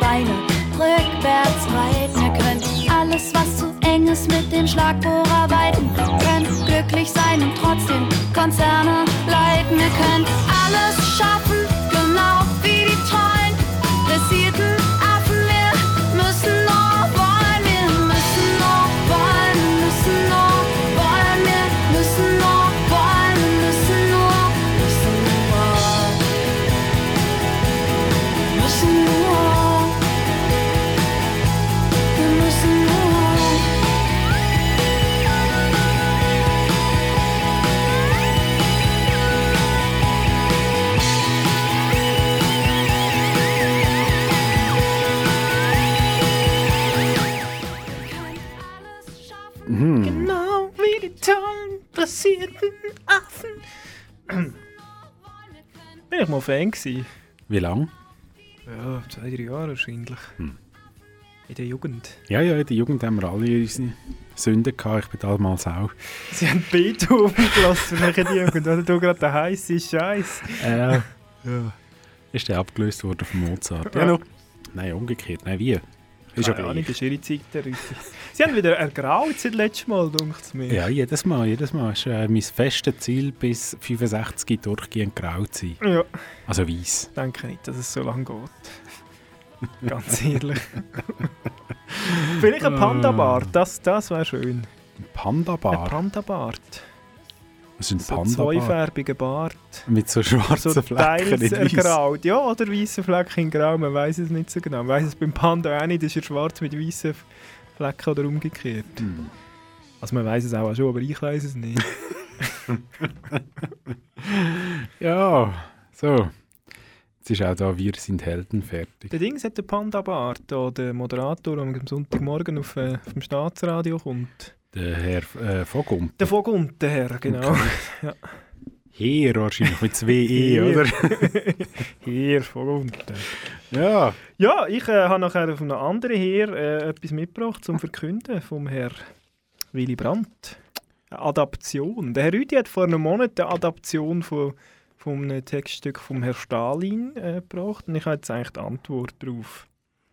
Beine rückwärts reiten. Wir können alles, was zu eng ist, mit dem Schlagbohrer weiten. Können glücklich sein und trotzdem Konzerne Bin ich mal Fan gewesen. Wie lang? Ja, zwei, drei Jahre wahrscheinlich. Hm. In der Jugend. Ja, ja, in der Jugend haben wir alle unsere Sünden gehabt. Ich bin damals auch. Sie haben Beethoven gelassen für mich in der Jugend. Oder du gerade der heiße Scheiß. Äh, ja. Ist der abgelöst worden von Mozart? Ja, Ja. noch. Nein, umgekehrt. Nein, wie? Ist ja gleich. das ist ihre Zeit, der Rüti. Sie haben wieder ergraut seit letztem Mal, denkt es mir. Ja, jedes Mal, jedes Mal. ist äh, mein festes Ziel, bis 65 durchgehend grau zu sein. Ja. Also weiß. Ich denke nicht, dass es so lange geht. Ganz ehrlich. Vielleicht ein Panda-Bart, das, das wäre schön. Ein Panda-Bart? Panda-Bart. Was ist ein So zweifärbiger Bart. Mit so schwarzen so Flecken in ergraut. Ja, oder weiße Flecken in grau, man weiß es nicht so genau. Man weiß es beim Panda auch nicht, ist er schwarz mit weißen Flecken oder umgekehrt. Hm. Also man weiß es auch schon, aber ich weiß es nicht. Ja, so. Jetzt ist auch da «Wir sind Helden» fertig. Der Dings hat den Panda-Bart, da, der Moderator, der am Sonntagmorgen auf, äh, auf dem Staatsradio kommt. Der Herr äh, Vogump. Der Vogump, der Herr, genau. Okay. Ja. Heer wahrscheinlich mit zwei E, oder? Heer, Vogump. Ja. Ja, ich äh, habe nachher auf einem anderen Heer äh, etwas mitgebracht zum Verkünden vom Herr Willy Brandt. Eine Adaption. Der Herr Rüdi hat vor einem Monat eine Adaption von, von einem Textstück vom Herrn Stalin äh, gebracht und ich habe jetzt eigentlich die Antwort darauf.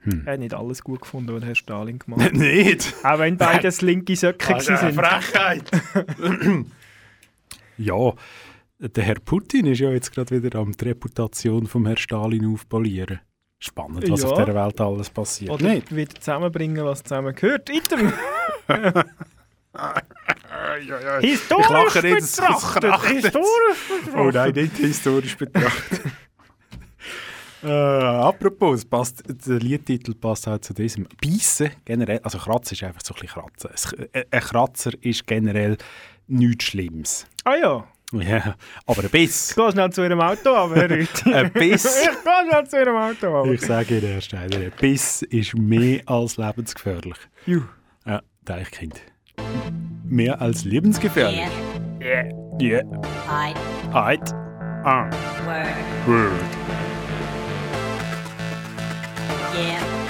Hm. Er hat nicht alles gut gefunden, was Herr Stalin gemacht hat. Nicht? Auch wenn beides linke Söcke eine sind. Frechheit. Ja, der Herr Putin ist ja jetzt gerade wieder am die Reputation vom Herrn Stalin aufpolieren. Spannend, was Ja. auf dieser Welt alles passiert. Oder Nicht? wieder zusammenbringen, was zusammen gehört. Item! Historisch ich lache jetzt betrachtet, historisch betrachtet. Oh nein, nicht historisch betrachtet. Äh, apropos, passt, der Liedtitel passt auch zu diesem. Beißen generell, also Kratzen ist einfach so ein bisschen Kratzen. Es, äh, ein Kratzer ist generell nichts Schlimmes. Ah ja. Ja, aber ein Biss. Ich gehe schnell zu Ihrem Auto ab, Herr Rüthi. Ein Biss. ich gehe schnell zu Ihrem Auto ab. Ich sage Ihnen, Herr Steiner, ein Biss ist mehr als lebensgefährlich. Juh. Ja, Deichkind. Mehr als lebensgefährlich. Yeah. Ja. Heid. Heid. Ah. Word. Word. Yeah.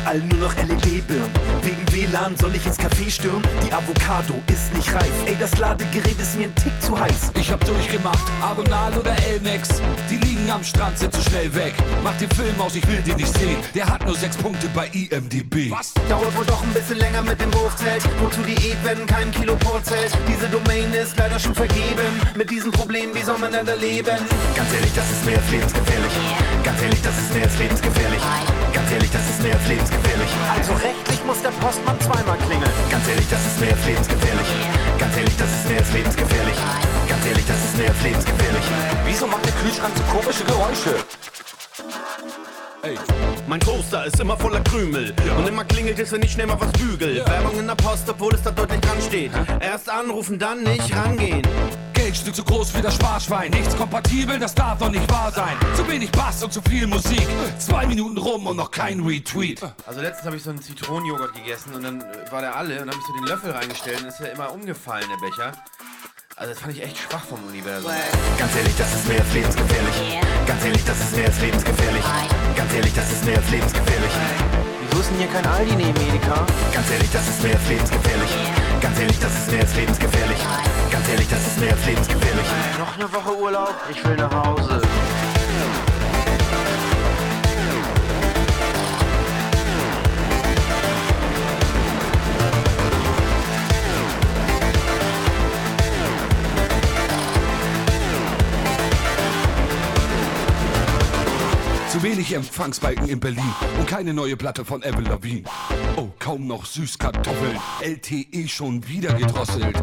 Überall nur noch LED-Birnen. Wegen WLAN soll ich ins Café stürmen? Die Avocado ist nicht reif. Ey, das Ladegerät ist mir ein Tick zu heiß. Ich hab durchgemacht, Aronal oder Elmex. Die liegen am Strand, sind zu schnell weg. Mach den Film aus, ich will den nicht sehen. Der hat nur sechs Punkte bei IMDb. Was? Dauert wohl doch ein bisschen länger mit dem Wurfzelt. Wozu Diät, wenn kein Kilo zählt? Diese Domain ist leider schon vergeben. Mit diesem Problem, wie soll man denn da leben? Ganz ehrlich, das ist mehr als lebensgefährlich. Ganz ehrlich, das ist mehr als lebensgefährlich. Ganz ehrlich, das ist mehr als lebensgefährlich. Also rechtlich muss der Postmann zweimal klingeln. Ganz ehrlich, das ist mehr als lebensgefährlich. Ganz ehrlich, das ist mehr als lebensgefährlich. Ganz ehrlich, das ist mehr als lebensgefährlich. Wieso macht der Kühlschrank so komische Geräusche? Ey, mein Toaster ist immer voller Krümel. Und immer klingelt es, wenn ich schnell mal was bügel. Werbung in der Post, obwohl es da deutlich dran steht. Erst anrufen, dann nicht rangehen. Geldstück zu groß für das Sparschwein. Nichts kompatibel, das darf doch nicht wahr sein. Zu wenig Bass und zu viel Musik. Zwei Minuten rum und noch kein Retweet. Also letztens habe ich so einen Zitronenjoghurt gegessen und dann war der alle und dann habe ich so den Löffel reingestellt und ist ja immer umgefallen, der Becher. Also das fand ich echt schwach vom Universum. Ganz ehrlich, das ist mehr als lebensgefährlich. Ganz ehrlich, das ist mehr als lebensgefährlich. Ganz ehrlich, das ist mehr als lebensgefährlich. Wieso ist denn hier kein Aldi neben Edeka? Ganz ehrlich, das ist mehr als lebensgefährlich. Ganz ehrlich, das ist mehr als lebensgefährlich. Ganz ehrlich, das ist mehr als lebensgefährlich. Noch eine Woche Urlaub? Ich will nach Hause. Zu wenig Empfangsbalken in Berlin und keine neue Platte von Avril Lavigne. Oh, kaum noch Süßkartoffeln. LTE schon wieder gedrosselt.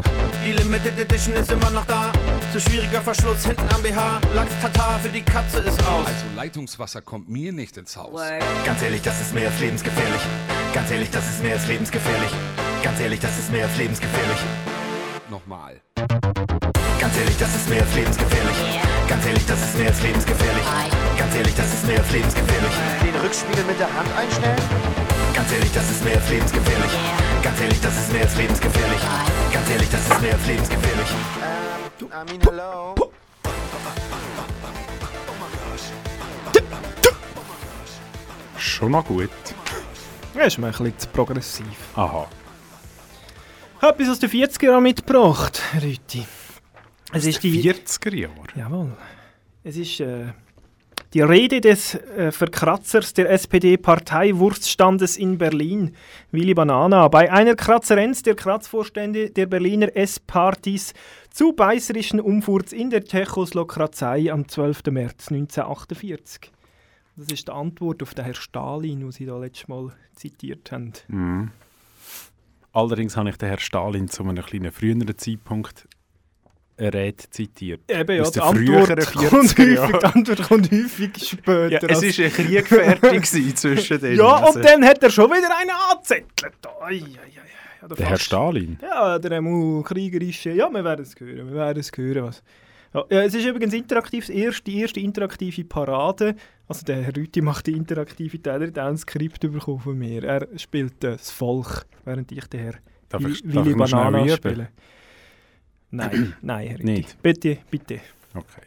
Die Limited Edition ist immer noch da. Zu schwieriger Verschluss hinten am BH. Lachs Tatar für die Katze ist aus. Also Leitungswasser kommt mir nicht ins Haus. Ganz ehrlich, das ist mehr als lebensgefährlich. Ganz ehrlich, das ist mehr als lebensgefährlich. Ganz ehrlich, das ist mehr als lebensgefährlich. Nochmal. Ganz ehrlich, das ist mehr als lebensgefährlich. Ganz ehrlich, das ist mehr als lebensgefährlich. Ganz ehrlich, das ist mehr als lebensgefährlich. Den Rückspiegel mit der Hand einstellen? Ganz ehrlich, das ist mehr als lebensgefährlich. Ganz ehrlich, das ist mehr als lebensgefährlich. Ganz ehrlich, das ist mehr als lebensgefährlich. Ähm, I mean hello. Schon noch gut. Ja, ist mir ein bisschen zu progressiv. Aha. Ich habe etwas aus den 40er Jahren mitgebracht, Rüti. Es ist die 40er Jahre? Jawohl. Es ist äh, die Rede des äh, Verkratzers der SPD-Parteiwurststandes in Berlin, Willy Banana, bei einer Kratzerenz der Kratzvorstände der Berliner S-Partys zu beißerischen Umfurz in der Tschechoslowakei am 12. März 1948. Das ist die Antwort auf den Herrn Stalin, den Sie da letztes Mal zitiert haben. Mhm. Allerdings habe ich den Herrn Stalin zu einem kleinen früheren Zeitpunkt Rede zitiert. Eben, ja, die Antwort, kommt 40er häufig, die Antwort kommt häufig später. Ja, es war ein Krieg fertig zwischen denen. Ja, Also- und dann hat er schon wieder einen angezettelt. Ei, ei. Oder Der Herr. Stalin? Ja, der mu kriegerische. Ja, wir werden es hören. Wir werden es hören. Was. Ja, ja, es ist übrigens interaktiv, das erste, die erste interaktive Parade. Also der Herr Rüti macht die interaktive Teil, er hat auch ein Skript bekommen von mir. Er spielt äh, das Volk, während ich den Herr Willy Banana spiele. Nein, nein, Herr. Nicht? Bitte, bitte. Okay.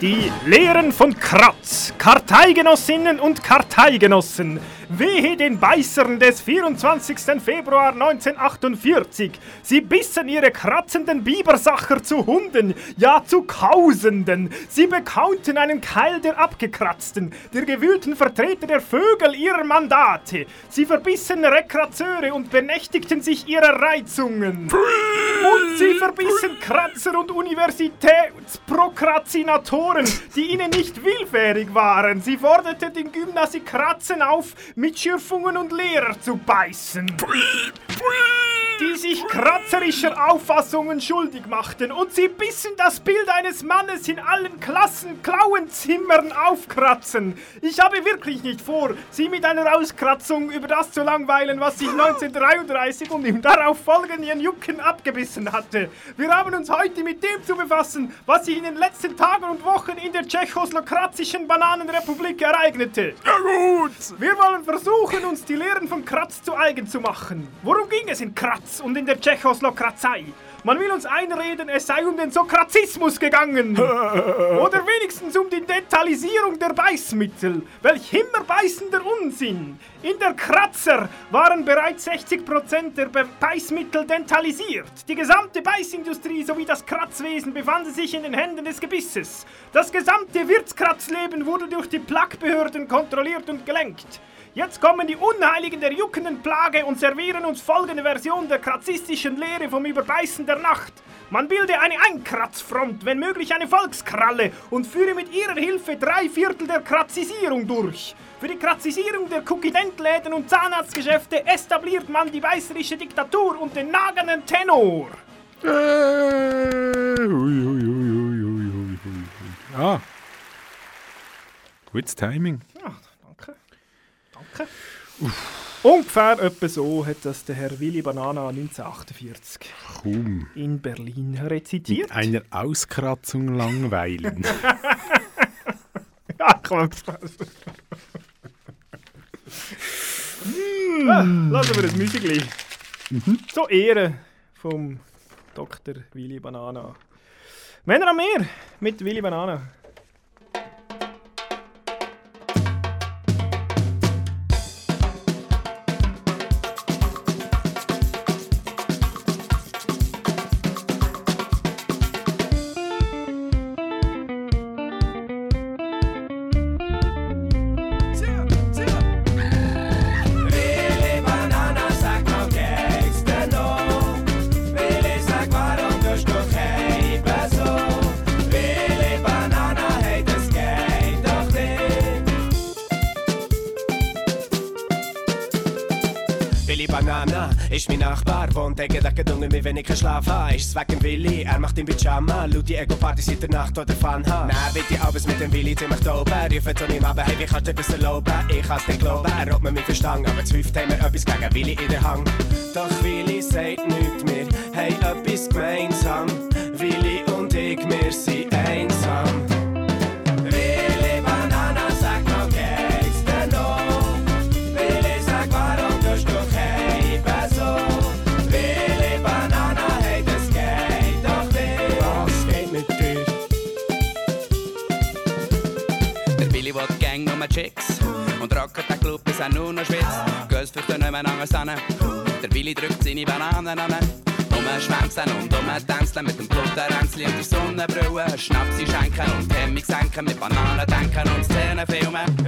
Die Lehren von Kratz, Karteigenossinnen und Karteigenossen. Wehe den Beißern des 24. Februar 1948. Sie bissen ihre kratzenden Bibersacher zu Hunden, ja zu Kausenden. Sie bekaunten einen Keil der Abgekratzten, der gewühlten Vertreter der Vögel ihrer Mandate. Sie verbissen Rekratzeure und benächtigten sich ihrer Reizungen. Und sie verbissen Kratzer und Universitätsprokrastinatoren, die ihnen nicht willfährig waren. Sie forderten den Gymnasikratzen auf, mit Schürfungen und Lehrer zu beißen. Die sich kratzerischer Auffassungen schuldig machten und sie bissen das Bild eines Mannes in allen Klassen Klauenzimmern aufkratzen. Ich habe wirklich nicht vor, Sie mit einer Auskratzung über das zu langweilen, was sich 1933 und im darauf folgenden Jucken abgebissen hatte. Wir haben uns heute mit dem zu befassen, was sich in den letzten Tagen und Wochen in der tschechoslowakratischen Bananenrepublik ereignete. Ja gut! Wir wollen versuchen, uns die Lehren von Kratz zu eigen zu machen. Worum ging es in Kratz und in der Tschechoslowakratei? Man will uns einreden, es sei um den Sokrazismus gegangen. Oder wenigstens um die Dentalisierung der Beißmittel. Welch himmerbeißender Unsinn. In der Kratzer waren bereits 60% der Be Beißmittel dentalisiert. Die gesamte Beißindustrie sowie das Kratzwesen befanden sich in den Händen des Gebisses. Das gesamte Wirtskratzleben wurde durch die Plackbehörden kontrolliert und gelenkt. Jetzt kommen die Unheiligen der juckenden Plage und servieren uns folgende Version der kratzistischen Lehre vom Überbeißen der Nacht. Man bilde eine Einkratzfront, wenn möglich eine Volkskralle und führe mit ihrer Hilfe drei Viertel der Kratzisierung durch. Für die Kratzisierung der Kukidentläden und Zahnarztgeschäfte etabliert man die beißerische Diktatur und den nagenden Tenor. Äh, ui, ui, ui, ui, ui, ui, ui. Ah. Gutes Timing. Danke. Ungefähr etwa so hat das der Herr Willy Banana 1948 Kaum. in Berlin rezitiert. Mit einer Auskratzung langweilen. ja, komm. ah, lassen wir das Musikli. Zur Ehre vom Dr. Willy Banana. Männer am Meer mit Willy Banana. Keinen Schlaf habe. Ist es wegen Willi, er macht im Pyjama, laut die Ego-Party seit der Nacht oder Fun haben. Nein, die abends mit dem Willi ziemlich doben, rufen zu ihm aber hey, wie kannst du das erlauben? Ich kann's nicht glauben, er hat mir mich verstanden, aber zu haben wir etwas gegen Willi in der Hang. Doch Willi sagt nichts mehr, hey, etwas gemeinsam. Willi und ich, wir sind einsam. Er nur noch schwitzt. Girls fürchten nicht mehr anders an. Der Billy drückt seine Bananen an. Umschwänzen und umtanzen mit dem Blutterränzli und der Sonnenbrille. Schnapsi schenken und Hemmung senken, mit Bananen denken und Szenen filmen.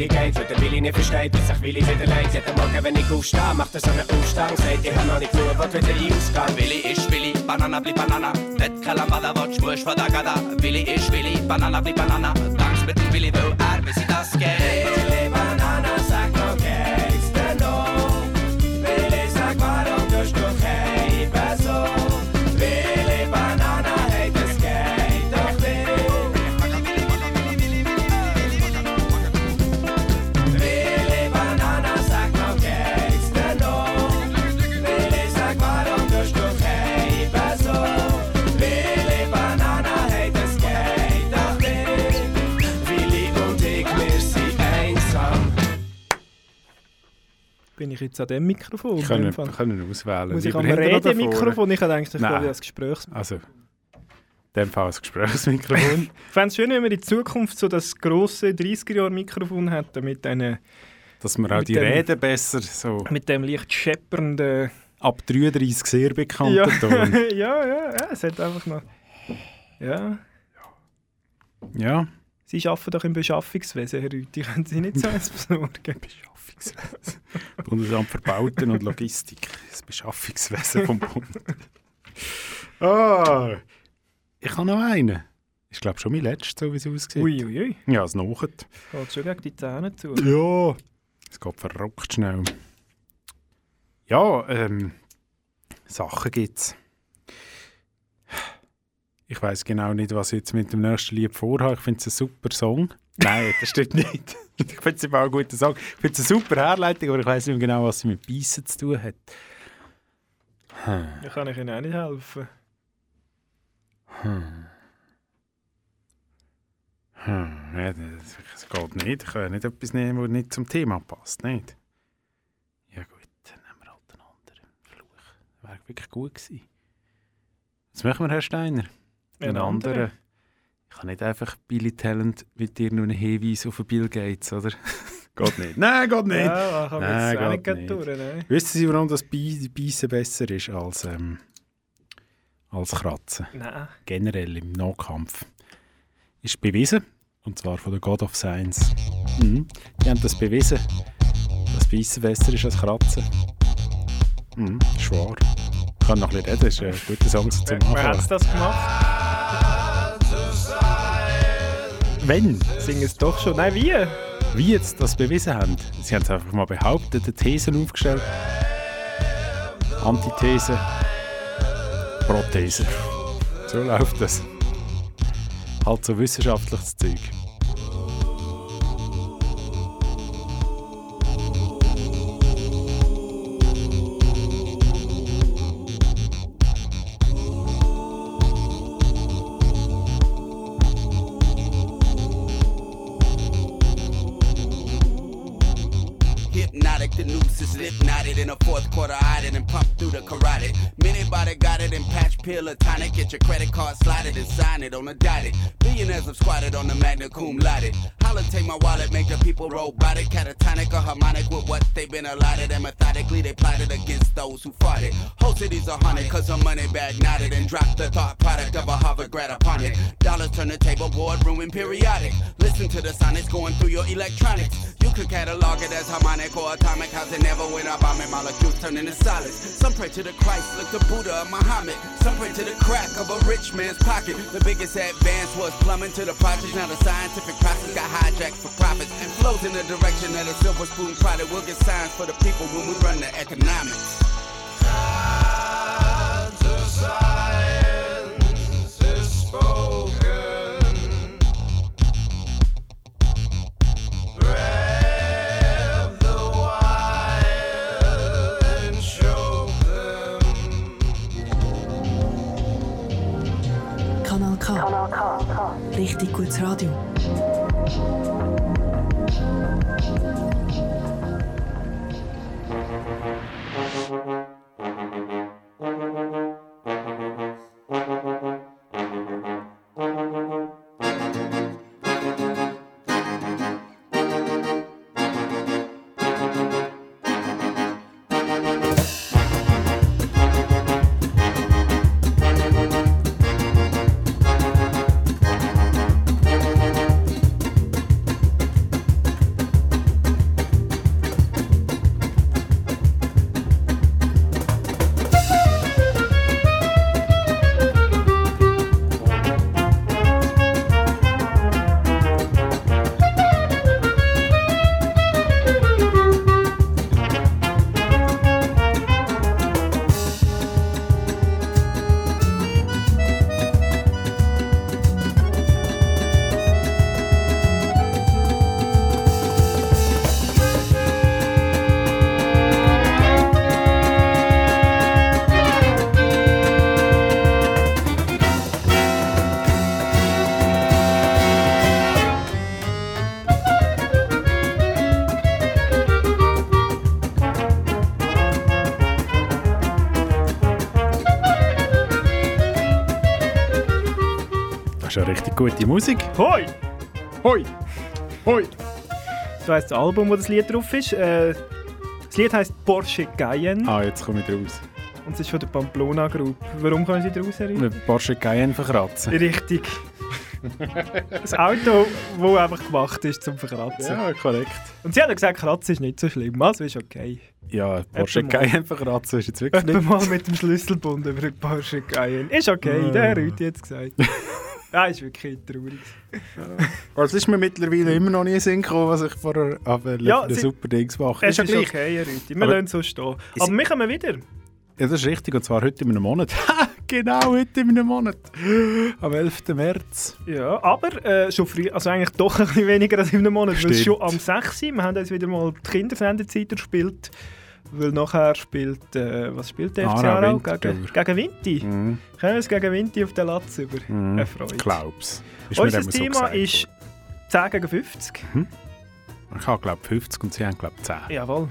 Willi geht, weil der Willi nicht versteht, dass sich Willi wieder leid. Jeden Morgen, wenn ich aufstehe, macht er so einen Aufstand, sagt, ich hab noch nicht genug, was wieder ausgehen. Willi ist Willi, Banana bli Banana. Nicht keine Lambada, watch, musst von der Gada. Willi ist Willi, Banana bli Banana. Tanz mit dem Willi, weil er, wie sie das geht. Bin ich jetzt an dem Mikrofon. Wir in können, auswählen. Muss ich am? Redemikrofon? Ich habe gedacht, ich Nein. gehe als Gesprächs... Also, in dem Fall ein Gesprächsmikrofon. Ich fände es schön, wenn wir in Zukunft so das grosse 30er-Jahr-Mikrofon hätten mit, diesen, Dass wir auch die dem- Reden besser so mit dem leicht scheppernden... ab 33 sehr bekannten Ja. Ton. ja, ja, ja, es hat einfach noch... Ja, Ja, Sie arbeiten doch im Beschaffungswesen, Herr Rüthi. Können Sie nicht so etwas besorgen? Beschaffungswesen. Bundesamt für Bauten und Logistik. Das Beschaffungswesen vom Bund. Ah, ich habe noch einen. Ich glaube schon mein letzter, so wie es aussieht. Ui, ui. Ja, es nachet. Geht schon gegen die Zähne zu. Ja, es geht verrückt schnell. Ja, ähm, Sachen gibt's. Ich weiß genau nicht, was ich jetzt mit dem nächsten Lied vorhabe. Ich finde es ein super Song. Nein, das stimmt nicht. Ich finde es immer ein guter Song. Ich finde es eine super Herleitung, aber ich weiß nicht mehr genau, was sie mit Beißen zu tun hat. Hm. Da kann ich Ihnen auch nicht helfen. Hm. Hm. Ja, das, das geht nicht. Ich kann nicht etwas nehmen, das nicht zum Thema passt. Nicht? Ja gut, dann nehmen wir halt einen anderen Fluch. Das wäre wirklich gut gewesen. Was machen wir, Herr Steiner? Einen anderen? Ich kann nicht einfach Billy Talent mit dir nur einen Hinweis auf Bill Gates, oder? geht nicht. Nein, geht nicht. Ja, kann man jetzt auch nicht geht gleich durch, nein. Wissen Sie, warum das Bei- Beißen besser ist als, ähm, als Kratzen? Nein. Generell im Nahkampf. Ist bewiesen, und zwar von der God of Science. Mhm. Die haben das bewiesen, dass Beißen besser ist als Kratzen. Mhm. ist wahr. Ich kann noch ein bisschen reden, das ist ein guter Song so zum Wer, wer hat das gemacht? Wenn? Singen es doch schon. Nein, wie? Wie jetzt das bewiesen haben? Sie haben es einfach mal behauptet, eine Thesen aufgestellt. Antithese, Prothese. So läuft das. Halt so wissenschaftliches Zeug. Get your credit card slotted and sign it on a dotted. Billionaires have squatted on the magna cum laude. Take my wallet, make the people robotic, catatonic or harmonic with what they've been allotted. And methodically they plotted against those who fought it. Whole cities are haunted cause her money bag knotted and dropped the thought product of a Harvard grad upon it. Dollars turn the table board, ruin periodic. Listen to the sonics going through your electronics. You could catalog it as harmonic or atomic. How's it never went up? I'm in molecules turning to solids. Some pray to the Christ, look to Buddha or Muhammad. Some pray to the crack of a rich man's pocket. The biggest advance was plumbing to the project. Now the scientific process got hijacked for profits and flows in the direction that a silver spoon product will get signs for the people when we run the economics. Kanal K. Richtig gutes Radio. Ist gute Musik. Hoi! Hoi! Hoi! So heisst das Album, wo das Lied drauf ist. Äh, das Lied heisst Porsche Cayenne Ah, jetzt komme ich raus. und es ist von der Pamplona Group. Warum kommen sie draus, Harry? Mit Porsche Cayenne verkratzen. Richtig. Das Auto, das einfach gemacht ist zum Verkratzen. Ja, korrekt. Und sie haben gesagt, Kratzen ist nicht so schlimm, also ist okay. Ja, Porsche Etwa. Cayenne verkratzen ist jetzt wirklich Etwa nicht... mal mit dem Schlüsselbund über den Porsche Cayenne. Ist okay, Ah. der hat Rüti jetzt gesagt. Ja, ist wirklich traurig. Also ist mir mittlerweile immer noch nie Sinn gekommen, was ich vorher aber Ja, ja, sie- super Dings mache. Es ist gleich. okay, Herr Rüti. Wir lassen es so stehen. Ist- Aber wir kommen wieder. Ja, das ist richtig, und zwar heute in einem Monat. genau, heute in einem Monat. Am 11. März. Ja, aber äh, schon früh, also eigentlich doch ein bisschen weniger als in einem Monat, weil es Stimmt. schon am 6. Uhr, wir haben uns wieder mal die Kindersendezeit gespielt, weil nachher spielt, äh, was spielt der FC Aarau. Gegen, gegen Vinti. Mhm. Können wir es gegen Vinti auf den Latz über? Mhm. Eine Freude. Glaub's. Ist mir Unser so Thema gesagt ist 10 gegen 50. Ich habe glaube 50 und sie haben glaube 10. Jawohl.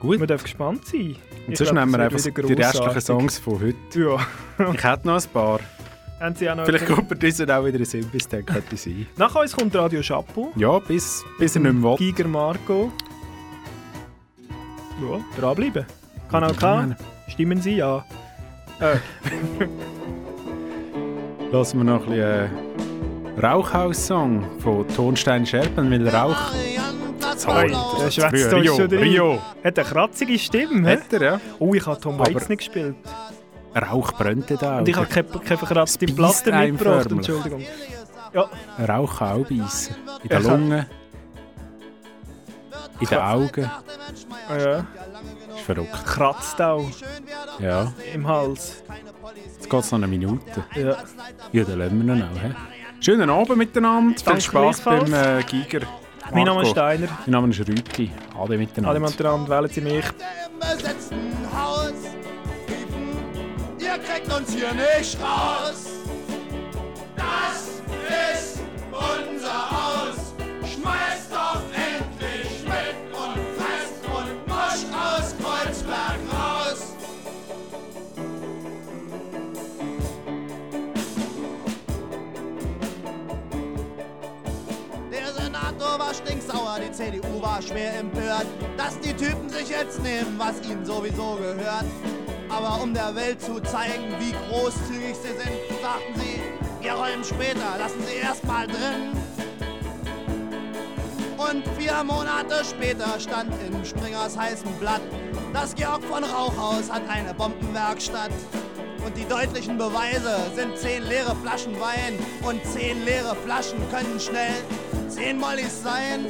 Gut. Man darf gespannt sein. Und Ich sonst glaub, nehmen wir einfach die restlichen. Songs von heute. Ja. ich hätte noch ein paar. Haben Sie auch noch Vielleicht kommt mir diese auch wieder in den Sinn, bis dann könnte sein. Nach uns kommt Radio Chapeau. Ja, bis, bis er nicht mehr will. Giger Marco. Ja, dranbleiben. Kanal K, stimmen Sie ja. Äh, Lassen wir noch ein bisschen äh, Rauchhaus-Song von Tonstein Scherben, weil Rauch. Sorry, der schwätzt Rio, schon drin. Rio. Hat eine kratzige Stimme. Hat er, ja. Oh, ich habe Tom Waits nicht gespielt. Rauch brennt da. Und ich habe keine, keine verkratzte Platte mitgebracht. Entschuldigung. Ja, Rauch kann auch beißen. In hab- Lungen. In den Augen. ah ja. ist verrückt. kratzt auch Ja. im Hals. Jetzt geht es noch eine Minute. Ja. Ja, dann lassen wir ihn auch. He? Schönen Abend miteinander. Viel Danke Spaß beim äh, Giger. Mein Name ist Marco. Steiner. Mein Name ist Rüti. Alle miteinander. Alle miteinander wählen Sie mich. ihr kriegt uns hier nicht raus. Das ist unser Haus. Schmeißt doch CDU war schwer empört, dass die Typen sich jetzt nehmen, was ihnen sowieso gehört. Aber um der Welt zu zeigen, wie großzügig sie sind, sagten sie, wir räumen später, lassen sie erstmal drin. Und vier Monate später stand in Springers heißem Blatt, das Georg von Rauchhaus hat eine Bombenwerkstatt. Und die deutlichen Beweise sind zehn leere Flaschen Wein und zehn leere Flaschen können schnell zehn Mollis sein.